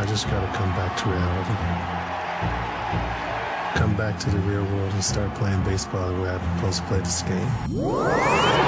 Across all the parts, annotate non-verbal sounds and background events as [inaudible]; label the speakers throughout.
Speaker 1: I just gotta come back to reality. Come back to the real world and start playing baseball the way I'm supposed to play this game.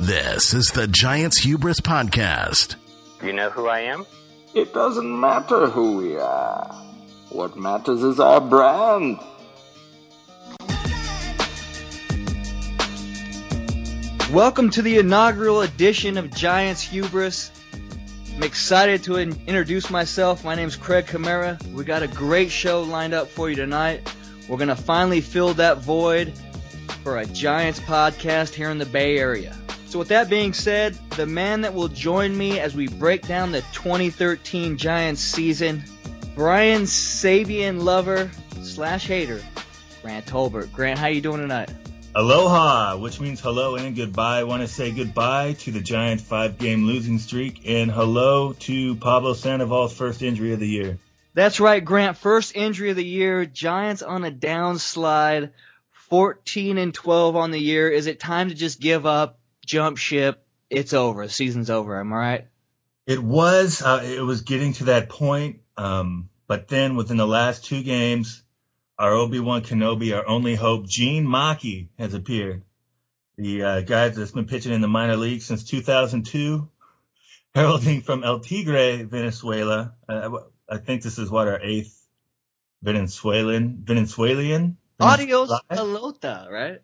Speaker 2: This is the Giants Hubris Podcast.
Speaker 3: You know who I am?
Speaker 4: It doesn't matter who we are. What matters is our brand.
Speaker 5: Welcome to the inaugural edition of Giants Hubris. I'm excited to in- introduce myself. My name's Craig Camara. We got a great show lined up for you tonight. We're going to finally fill that void for a Giants podcast here in the Bay Area. So, with that being said, the man that will join me as we break down the 2013 Giants season, Brian Sabean lover slash hater, Grant Tolbert. Grant, how you doing tonight?
Speaker 6: Aloha, which means hello and goodbye. I want to say goodbye to the Giants five game losing streak and hello to Pablo Sandoval's first injury of the year.
Speaker 5: That's right, Grant. First injury of the year. Giants on a downslide. 14 and 12 on the year. Is it time to just give up, jump ship? It's over. The season's over. Am I right?
Speaker 6: It was, uh, it was getting to that point. Um, but then within the last two games, our Obi-Wan Kenobi, our only hope, Jean Machi has appeared. The uh, guy that's been pitching in the minor leagues since 2002, [laughs] heralding from El Tigre, Venezuela. Uh, I think this is what our eighth Venezuelan, Venezuelan.
Speaker 5: Adios pelota, right?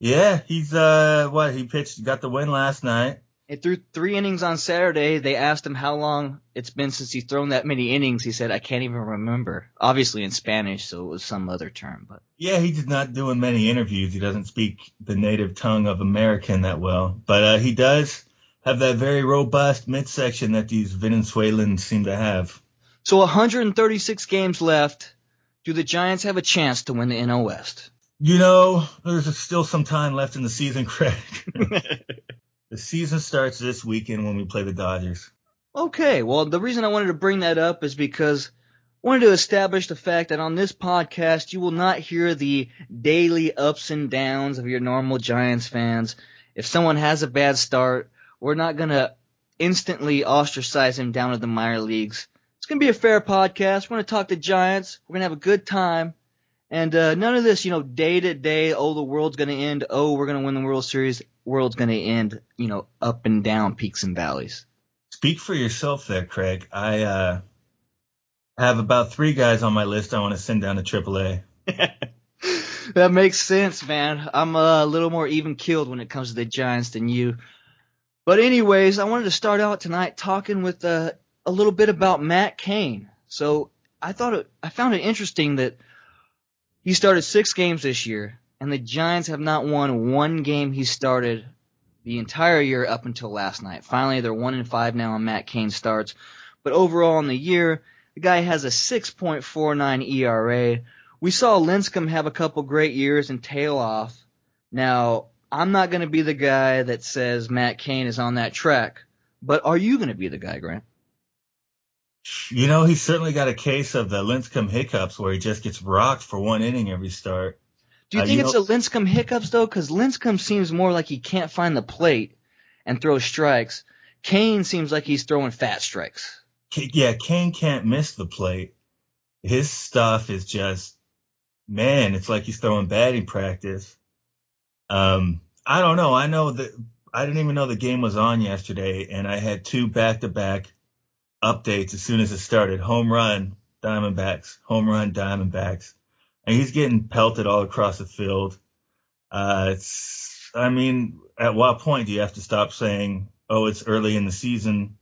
Speaker 6: Yeah, he's uh, what he pitched, got the win last night.
Speaker 5: It threw three innings on Saturday. They asked him how long it's been since he's thrown that many innings. He said, I can't even remember. Obviously in Spanish, so it was some other term, but
Speaker 6: Yeah, he's not doing many interviews. He doesn't speak the native tongue of American that well, but uh, he does have that very robust midsection that these Venezuelans seem to have.
Speaker 5: So 136 games left. Do the Giants have a chance to win the NL West?
Speaker 6: You know, there's still some time left in the season, Craig. [laughs] the season starts this weekend when we play the Dodgers.
Speaker 5: Okay, well, the reason I wanted to bring that up is because I wanted to establish the fact that on this podcast, you will not hear the daily ups and downs of your normal Giants fans. If someone has a bad start, we're not going to instantly ostracize him down to the minor leagues. It's going to be a fair podcast. We're going to talk to Giants. We're going to have a good time. And uh, none of this, you know, day to day, oh, the world's going to end. Oh, we're going to win the World Series. World's going to end, you know, up and down, peaks and valleys.
Speaker 6: Speak for yourself there, Craig. I uh, have about three guys on my list I want to send down to AAA. [laughs]
Speaker 5: that makes sense, man. I'm a little more even keeled when it comes to the Giants than you. But anyways, I wanted to start out tonight talking with uh, a little bit about Matt Cain. So I thought it, I found it interesting that he started six games this year, and the Giants have not won one game he started the entire year up until last night. Finally, they're one and five now on Matt Cain starts. But overall in the year, the guy has a 6.49 ERA. We saw Lincecum have a couple great years and tail off. Now, I'm not going to be the guy that says Matt Cain is on that track, but are you going to be the guy, Grant?
Speaker 6: You know, he's certainly got a case of the Lincecum hiccups where he just gets rocked for one inning every start.
Speaker 5: Do you
Speaker 6: Uh,
Speaker 5: think
Speaker 6: you
Speaker 5: it's
Speaker 6: know-
Speaker 5: a Lincecum hiccups though? Because Lincecum seems more like he can't find the plate and throw strikes. Cain seems like he's throwing fat strikes.
Speaker 6: Yeah, Cain can't miss the plate. His stuff is just, man, it's like he's throwing batting practice. Um, I don't know. I know that I didn't even know the game was on yesterday, and I had two back-to-back updates as soon as it started. Home run, Diamondbacks. Home run, Diamondbacks. And he's getting pelted all across the field. Uh, it's, I mean, at what point do you have to stop saying, oh, it's early in the season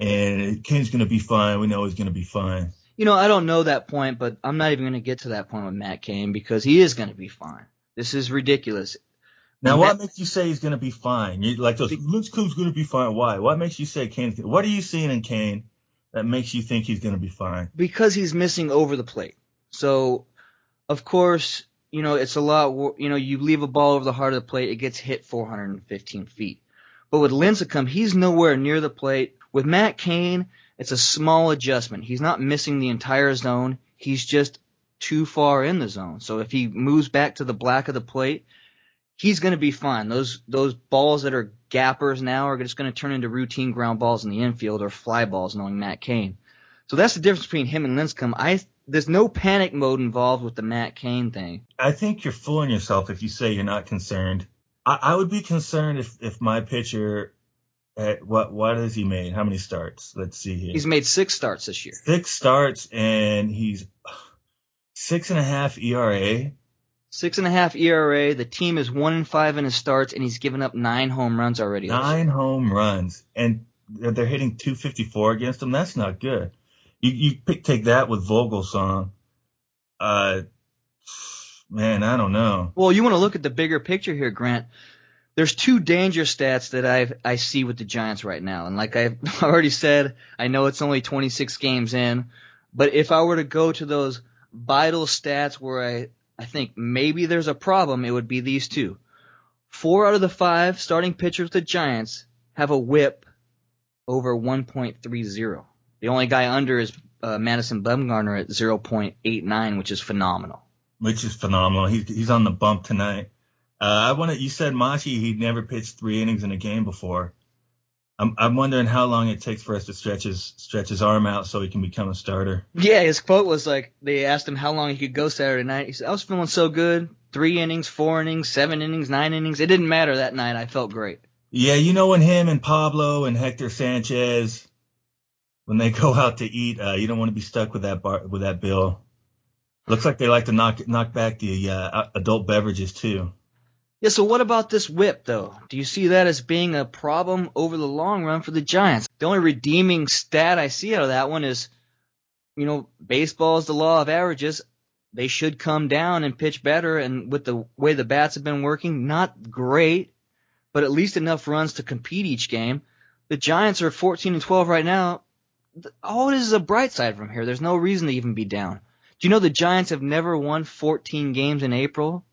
Speaker 6: and Cain's going to be fine. We know he's going to be fine.
Speaker 5: You know, I don't know that point, but I'm not even going to get to that point with Matt Cain because he is going to be fine. This is ridiculous.
Speaker 6: Now, what makes you say he's going to be fine? You like those, Lincecum's going to be fine. Why? What makes you say Cain's, what are you seeing in Cain that makes you think he's going to be fine?
Speaker 5: because he's missing over the plate. So, of course, you know, it's a lot, you know, you leave a ball over the heart of the plate, it gets hit 415 feet. But with Lincecum, he's nowhere near the plate. With Matt Cain, it's a small adjustment. He's not missing the entire zone. He's just too far in the zone. So if he moves back to the black of the plate, he's going to be fine. Those those balls that are gappers now are just going to turn into routine ground balls in the infield or fly balls, knowing Matt Cain. So that's the difference between him and Lincecum. I there's no panic mode involved with the Matt Cain thing.
Speaker 6: I think you're fooling yourself if you say you're not concerned. I, I would be concerned if if my pitcher at what what has he made? How many starts? Let's see here.
Speaker 5: He's made six starts this year.
Speaker 6: Six starts and he's six and a half ERA.
Speaker 5: Six and a half ERA. The team is one and five in his starts, and he's given up nine home runs already.
Speaker 6: Nine home runs, and they're hitting 254 against him. That's not good. You you pick, take that with Vogelsong. Uh, man, I don't know.
Speaker 5: Well, you want to look at the bigger picture here, Grant. There's two danger stats that I I see with the Giants right now, and like I've [laughs] already said, I know it's only 26 games in, but if I were to go to those vital stats where I I think maybe there's a problem, it would be these two. Four out of the five starting pitchers with the Giants have a whip over 1.30. The only guy under is uh, Madison Bumgarner at 0.89, which is phenomenal.
Speaker 6: Which is phenomenal. He's he's on the bump tonight. Uh, I want You said Machi he'd never pitched three innings in a game before. I'm I'm wondering how long it takes for us to stretch his stretch his arm out so he can become a starter.
Speaker 5: Yeah, his quote was like they asked him how long he could go Saturday night. He said, "I was feeling so good. Three innings, four innings, seven innings, nine innings. It didn't matter that night. I felt great."
Speaker 6: Yeah, you know when him and Pablo and Hector Sanchez when they [laughs] go out to eat, uh, you don't want to be stuck with that bar with that bill. Looks like they like to knock knock back the uh, adult beverages too.
Speaker 5: Yeah, so what about this whip, though? Do you see that as being a problem over the long run for the Giants? The only redeeming stat I see out of that one is, you know, baseball is the law of averages. They should come down and pitch better, and with the way the bats have been working, not great, but at least enough runs to compete each game. The Giants are 14 and 12 right now. All it is is a bright side from here. There's no reason to even be down. Do you know the Giants have never won 14 games in April?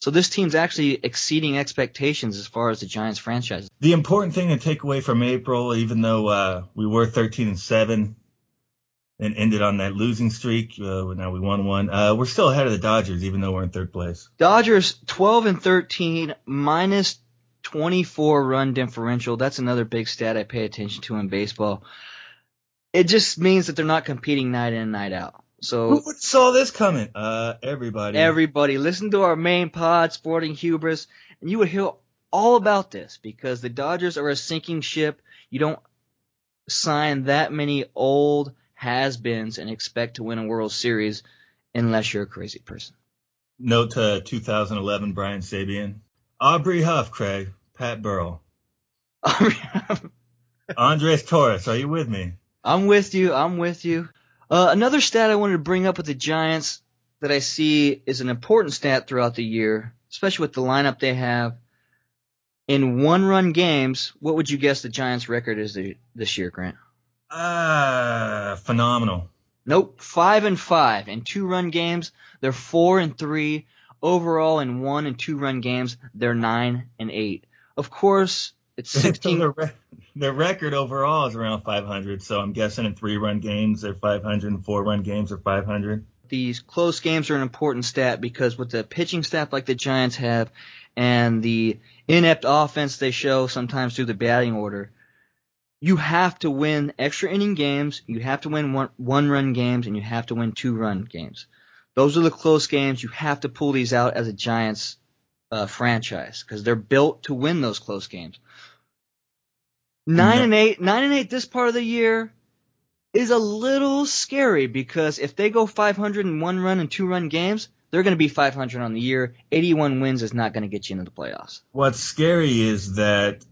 Speaker 5: So this team's actually exceeding expectations as far as the Giants franchise.
Speaker 6: The important thing to take away from April, even though uh, we were 13 and seven and ended on that losing streak, uh, now we won one. Uh, we're still ahead of the Dodgers, even though we're in third place.
Speaker 5: Dodgers 12 and 13, minus 24 run differential. That's another big stat I pay attention to in baseball. It just means that they're not competing night in and night out. So
Speaker 6: who saw this coming? Uh, everybody.
Speaker 5: Everybody, listen to our main pod, Sporting Hubris, and you would hear all about this because the Dodgers are a sinking ship. You don't sign that many old has-beens and expect to win a World Series unless you're a crazy person.
Speaker 6: Note to 2011 Brian Sabean. Aubrey Huff, Craig. Pat Burrell. [laughs] Andres Torres, are you with me?
Speaker 5: I'm with you. I'm with you. Uh, another stat I wanted to bring up with the Giants that I see is an important stat throughout the year, especially with the lineup they have. In one run games, what would you guess the Giants' record is this year, Grant?
Speaker 6: Uh, phenomenal.
Speaker 5: Nope, five and five. In two run games, they're four and three. Overall, in one and two run games, they're nine and eight. Of course, it's 16.
Speaker 6: their, re- their record overall is around 500, so I'm guessing in three run games they're 500, and four run games are 500.
Speaker 5: These close games are an important stat because with the pitching staff like the Giants have and the inept offense they show sometimes through the batting order, you have to win extra inning games, you have to win one, one run games, and you have to win two run games. Those are the close games. You have to pull these out as a Giants uh, franchise because they're built to win those close games. Nine and eight, nine and eight this part of the year is a little scary because if they go 500 in one run and two run games, they're going to be 500 on the year. 81 wins is not going to get you into the playoffs.
Speaker 6: What's scary is that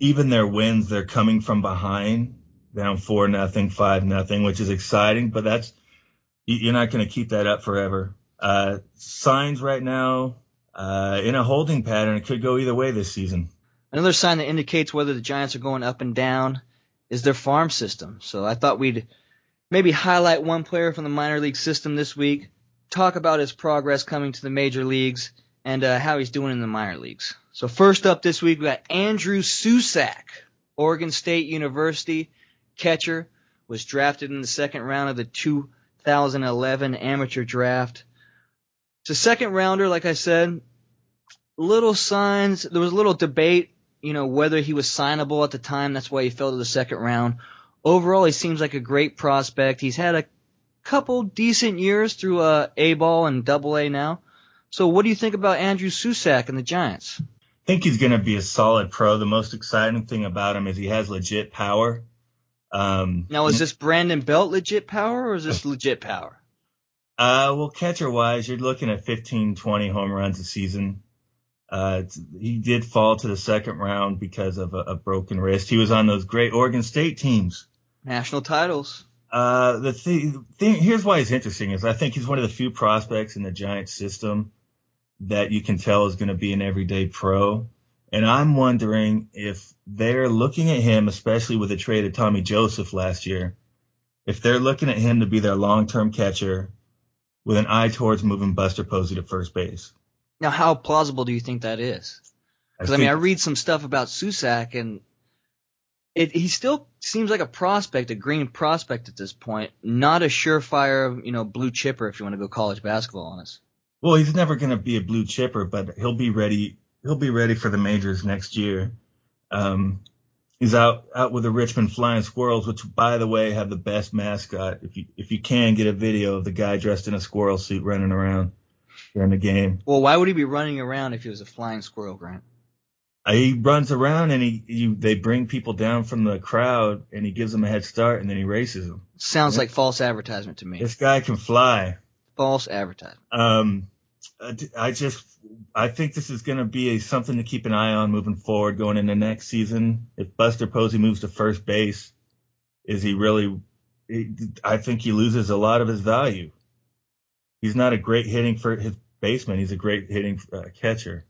Speaker 6: even their wins, they're coming from behind, down four nothing, five nothing, which is exciting, but that's you're not going to keep that up forever. Uh, signs right now uh, in a holding pattern. It could go either way this season.
Speaker 5: Another sign that indicates whether the Giants are going up and down is their farm system. So I thought we'd maybe highlight one player from the minor league system this week, talk about his progress coming to the major leagues, and uh, how he's doing in the minor leagues. So first up this week, we got Andrew Susac, Oregon State University catcher, was drafted in the second round of the 2011 amateur draft. It's a second rounder, like I said. little signs. There was a little debate, you know, whether he was signable at the time. That's why he fell to the second round. Overall, he seems like a great prospect. He's had a couple decent years through uh, A ball and Double A now. So, what do you think about Andrew Susac and the Giants?
Speaker 6: I think he's going to be a solid pro. The most exciting thing about him is he has legit power. Um,
Speaker 5: now, is this Brandon Belt legit power or is this legit power?
Speaker 6: Uh, well, catcher wise, you're looking at 15, 20 home runs a season. Uh, he did fall to the second round because of a, a, broken wrist. He was on those great Oregon State teams.
Speaker 5: National titles.
Speaker 6: Uh, the thing, thing, here's why he's interesting is I think he's one of the few prospects in the Giants system that you can tell is going to be an everyday pro. And I'm wondering if they're looking at him, especially with the trade of Tommy Joseph last year, if they're looking at him to be their long-term catcher with an eye towards moving Buster Posey to first base.
Speaker 5: Now, how plausible do you think that is? Because I, I, mean, I read some stuff about Susac, and it, he still seems like a prospect, a green prospect at this point, not a surefire, you know, blue chipper if you want to go college basketball on us.
Speaker 6: Well, he's never going to be a blue chipper, but he'll be ready. He'll be ready for the majors next year. Um, he's out out with the Richmond Flying Squirrels, which, by the way, have the best mascot. If you if you can get a video of the guy dressed in a squirrel suit running around during the game.
Speaker 5: Well, why would he be running around if he was a flying squirrel, Grant?
Speaker 6: He runs around and he you, they bring people down from the crowd and he gives them a head start and then he races them.
Speaker 5: Sounds yeah. like false advertisement to me.
Speaker 6: This guy can fly.
Speaker 5: False advertisement.
Speaker 6: Um, I just I think this is going to be a, something to keep an eye on moving forward going into next season. If Buster Posey moves to first base, is he really? I think he loses a lot of his value. He's not a great hitting for his baseman. He's a great hitting uh, catcher.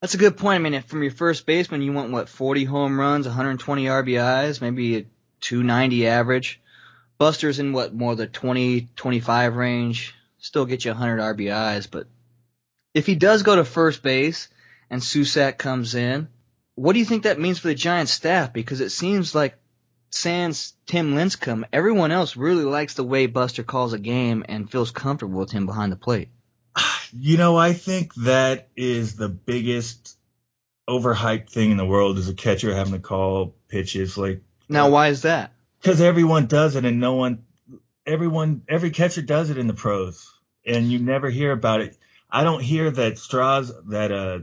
Speaker 5: That's a good point. I mean, if from your first baseman, you want what 40 home runs, 120 RBIs, maybe a 290 average. Buster's in what more the 20, 25 range. Still get you 100 RBIs, but if he does go to first base and Susac comes in, what do you think that means for the Giants staff? Because it seems like sans Tim Lincecum, everyone else really likes the way Buster calls a game and feels comfortable with him behind the plate.
Speaker 6: You know, I think that is the biggest overhyped thing in the world is a catcher having to call pitches. Like
Speaker 5: now, why is that?
Speaker 6: Because everyone does it, and no one, everyone, every catcher does it in the pros, and you never hear about it. I don't hear that Straws that uh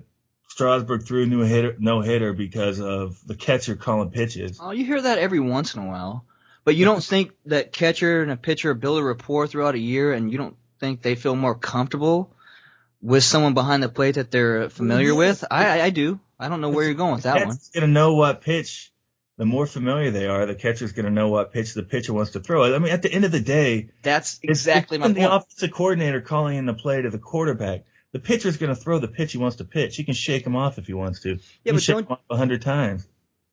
Speaker 6: Strasburg threw a new hitter, no hitter because of the catcher calling pitches.
Speaker 5: Oh, you hear that every once in a while, but you don't [laughs] think that catcher and a pitcher build a rapport throughout a year, and you don't think they feel more comfortable with someone behind the plate that they're familiar with. I, I do. I don't know where you're going with that one.
Speaker 6: Gonna know what pitch. The more familiar they are, the catcher's gonna know what pitch the pitcher wants to throw. I mean, at the end of the day,
Speaker 5: that's exactly
Speaker 6: it's,
Speaker 5: it's
Speaker 6: my the offensive coordinator calling in the play to the quarterback. The pitcher's gonna throw the pitch he wants to pitch. He can shake him off if he wants to. Yeah, he but shake don't, him off a hundred times.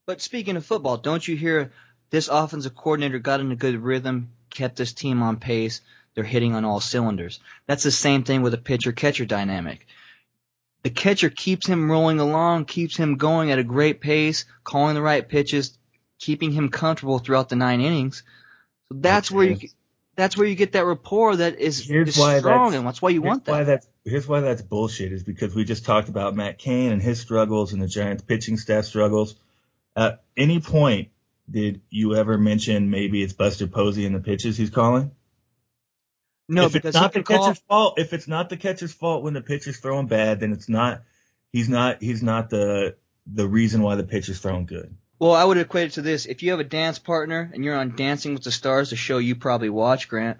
Speaker 5: But speaking of football, don't you hear this offensive coordinator got in a good rhythm, kept this team on pace they're hitting on all cylinders. That's the same thing with a pitcher catcher dynamic. The catcher keeps him rolling along, keeps him going at a great pace, calling the right pitches, keeping him comfortable throughout the nine innings. So that's okay. where you that's where you get that rapport that is, is strong, and that's why you want that.
Speaker 6: Why that's, here's why that's bullshit is because we just talked about Matt Cain and his struggles and the Giants pitching staff struggles. At any point, did you ever mention maybe it's Buster Posey and the pitches he's calling?
Speaker 5: No,
Speaker 6: if it's not the call... catcher's fault, if it's not the catcher's fault when the pitcher's throwing bad, then it's not. He's not. He's not the the reason why the pitcher's throwing good.
Speaker 5: Well, I would equate it to this: if you have a dance partner and you're on Dancing with the Stars, the show you probably watch, Grant,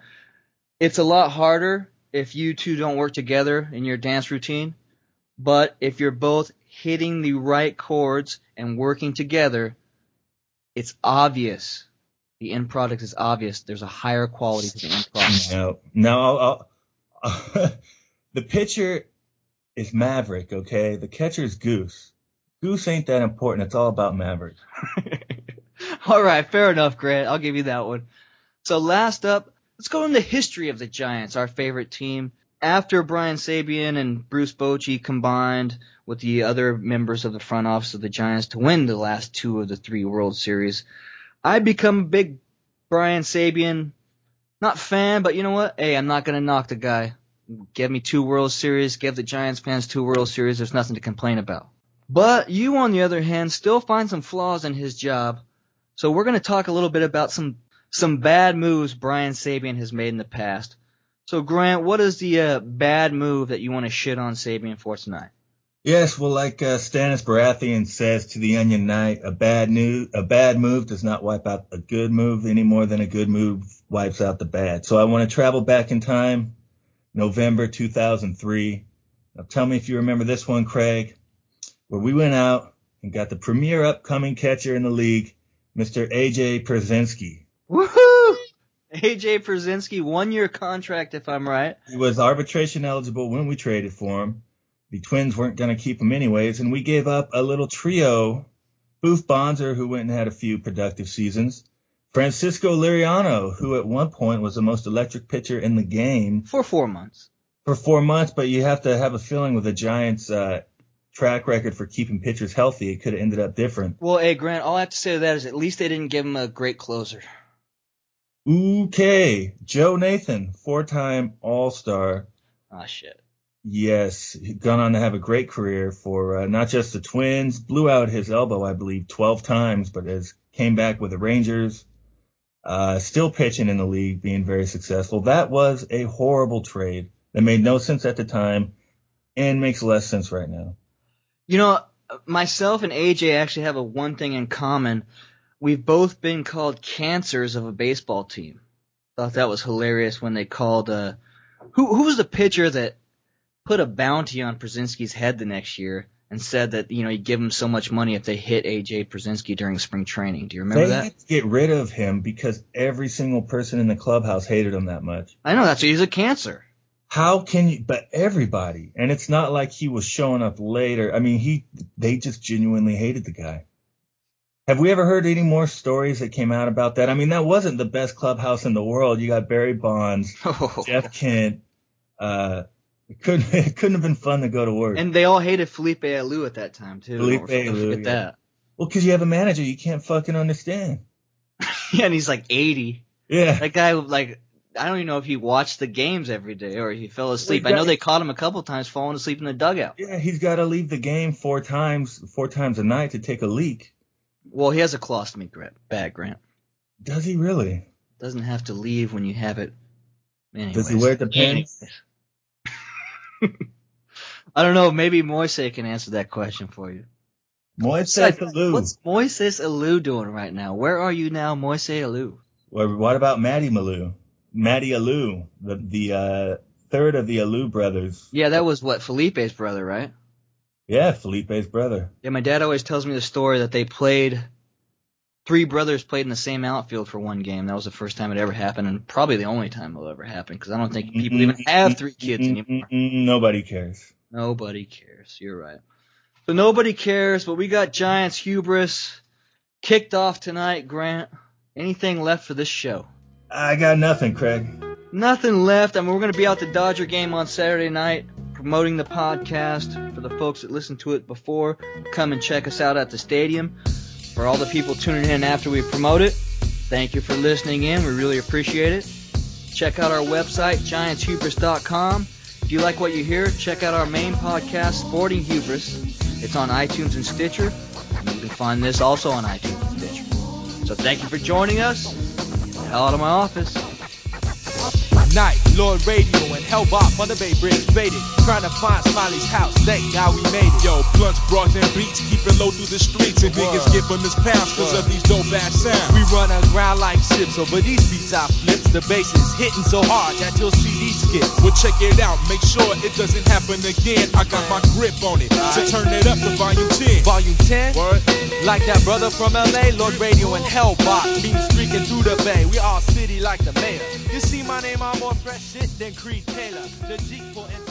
Speaker 5: it's a lot harder if you two don't work together in your dance routine. But if you're both hitting the right chords and working together, it's obvious the end product is obvious. There's a higher quality to the end product.
Speaker 6: No, no. I'll, I'll, [laughs] the pitcher is Maverick, okay? The catcher is Goose. Goose ain't that important. It's all about Maverick. [laughs]
Speaker 5: all right, fair enough, Grant. I'll give you that one. So last up, let's go in the history of the Giants, our favorite team. After Brian Sabean and Bruce Bochy combined with the other members of the front office of the Giants to win the last two of the three World Series, I become a big Brian Sabean, not fan, but you know what? Hey, I'm not gonna knock the guy. Give me two World Series. Give the Giants fans two World Series. There's nothing to complain about. But you, on the other hand, still find some flaws in his job. So we're to talk a little bit about some some bad moves Brian Sabean has made in the past. So Grant, what is the uh, bad move that you want to shit on Sabean for tonight?
Speaker 6: Yes, well, like uh, Stannis Baratheon says to the Onion Knight, a bad new, a bad move does not wipe out a good move any more than a good move wipes out the bad. So I want to travel back in time, November 2003. Now tell me if you remember this one, Craig, where we went out and got the premier upcoming catcher in the league, Mr. AJ Pierzynski.
Speaker 5: Woohoo! AJ Pierzynski, one year contract if I'm right.
Speaker 6: He was arbitration eligible when we traded for him the Twins weren't going to keep him anyways, and we gave up a little trio. Boof Bonser, who went and had a few productive seasons. Francisco Liriano, who at one point was the most electric pitcher in the game.
Speaker 5: For four months.
Speaker 6: For four months, but you have to have a feeling with the Giants' uh, track record for keeping pitchers healthy, it could have ended up different.
Speaker 5: Well, hey, Grant, all I have to say to that is at least they didn't give him a great closer.
Speaker 6: Okay. Joe Nathan, four time All Star.
Speaker 5: Ah, shit.
Speaker 6: Yes, gone on to have a great career for uh, not just the Twins, blew out his elbow, I believe, 12 times, but has came back with the Rangers, uh, still pitching in the league, being very successful. That was a horrible trade that made no sense at the time and makes less sense right now.
Speaker 5: You know, myself and AJ actually have a one thing in common. We've both been called cancers of a baseball team. Thought that was hilarious when they called, uh, who, who was the pitcher that put a bounty on Pierzynski's head the next year and said that you know he'd give him so much money if they hit AJ Pierzynski during spring training. Do you remember
Speaker 6: they
Speaker 5: that?
Speaker 6: Had to get rid of him because every single person in the clubhouse hated him that much.
Speaker 5: I know that's he's a cancer.
Speaker 6: How can you? But everybody, and it's not like he was showing up later. I mean, he they just genuinely hated the guy. Have we ever heard any more stories that came out about that? I mean, that wasn't the best clubhouse in the world. You got Barry Bonds, [laughs] oh. Jeff Kent, uh, it couldn't [laughs] it couldn't have been fun to go to work.
Speaker 5: And they all hated Felipe Alou at that time too.
Speaker 6: Felipe Alou, yeah. that. Well, because you have a manager you can't fucking understand. [laughs]
Speaker 5: yeah, and he's like 80.
Speaker 6: Yeah.
Speaker 5: That guy like I don't even know if he watched the games every day or he fell asleep. Well, I know they caught him a couple times falling asleep in the dugout.
Speaker 6: Yeah, he's got to leave the game four times, four times a night to take a leak.
Speaker 5: Well, he has a colostomy bag, Grant.
Speaker 6: Does he really?
Speaker 5: Doesn't have to leave when you have it. Anyways.
Speaker 6: Does he wear the pants? [laughs]
Speaker 5: I don't know. Maybe Moise can answer that question for you.
Speaker 6: Moises Alou.
Speaker 5: What's Moises Alou doing right now? Where are you now, Moise Alou?
Speaker 6: Well, what about Matty Malou? Matty Alou, the the uh, third of the Alou brothers.
Speaker 5: Yeah, that was what Felipe's brother, right?
Speaker 6: Yeah, Felipe's brother.
Speaker 5: Yeah, my dad always tells me the story that they played three brothers played in the same outfield for one game. That was the first time it ever happened, and probably the only time it'll ever happen because I don't think people even mm-hmm. have three kids anymore. Mm-hmm.
Speaker 6: Nobody cares.
Speaker 5: Nobody cares. You're right. So nobody cares, but we got Giants hubris kicked off tonight. Grant, anything left for this show?
Speaker 6: I got nothing, Craig.
Speaker 5: Nothing left. I mean, we're going to be out the Dodger game on Saturday night promoting the podcast for the folks that listened to it before. Come and check us out at the stadium. For all the people tuning in after we promote it, thank you for listening in. We really appreciate it. Check out our website, giantshubris.com. If you like what you hear, check out our main podcast, Sporting Hubris. It's on iTunes and Stitcher. You can find this also on iTunes and Stitcher. So thank you for joining us. Get the hell out of my office
Speaker 3: night. Lord Radio and Hellbop on the Bay Bridge faded. Trying to find Smiley's house. Thank God we made it. Yo, blunts, broads, and beats. Keep it low through the streets. And niggas give them his pounds cause of these dope ass sounds. We run aground like ships over these beats I flips. The bass is hitting so hard that you'll see these skips. Well, check it out. Make sure it doesn't happen again. I got my grip on it. So turn it up to volume 10. Volume 10? Word. Like that brother from LA, Lord Radio and Hellbot. Beam streaking through the bay. We all city like the mayor. You see my name, I'm more fresh shit than Creed Taylor. The G for.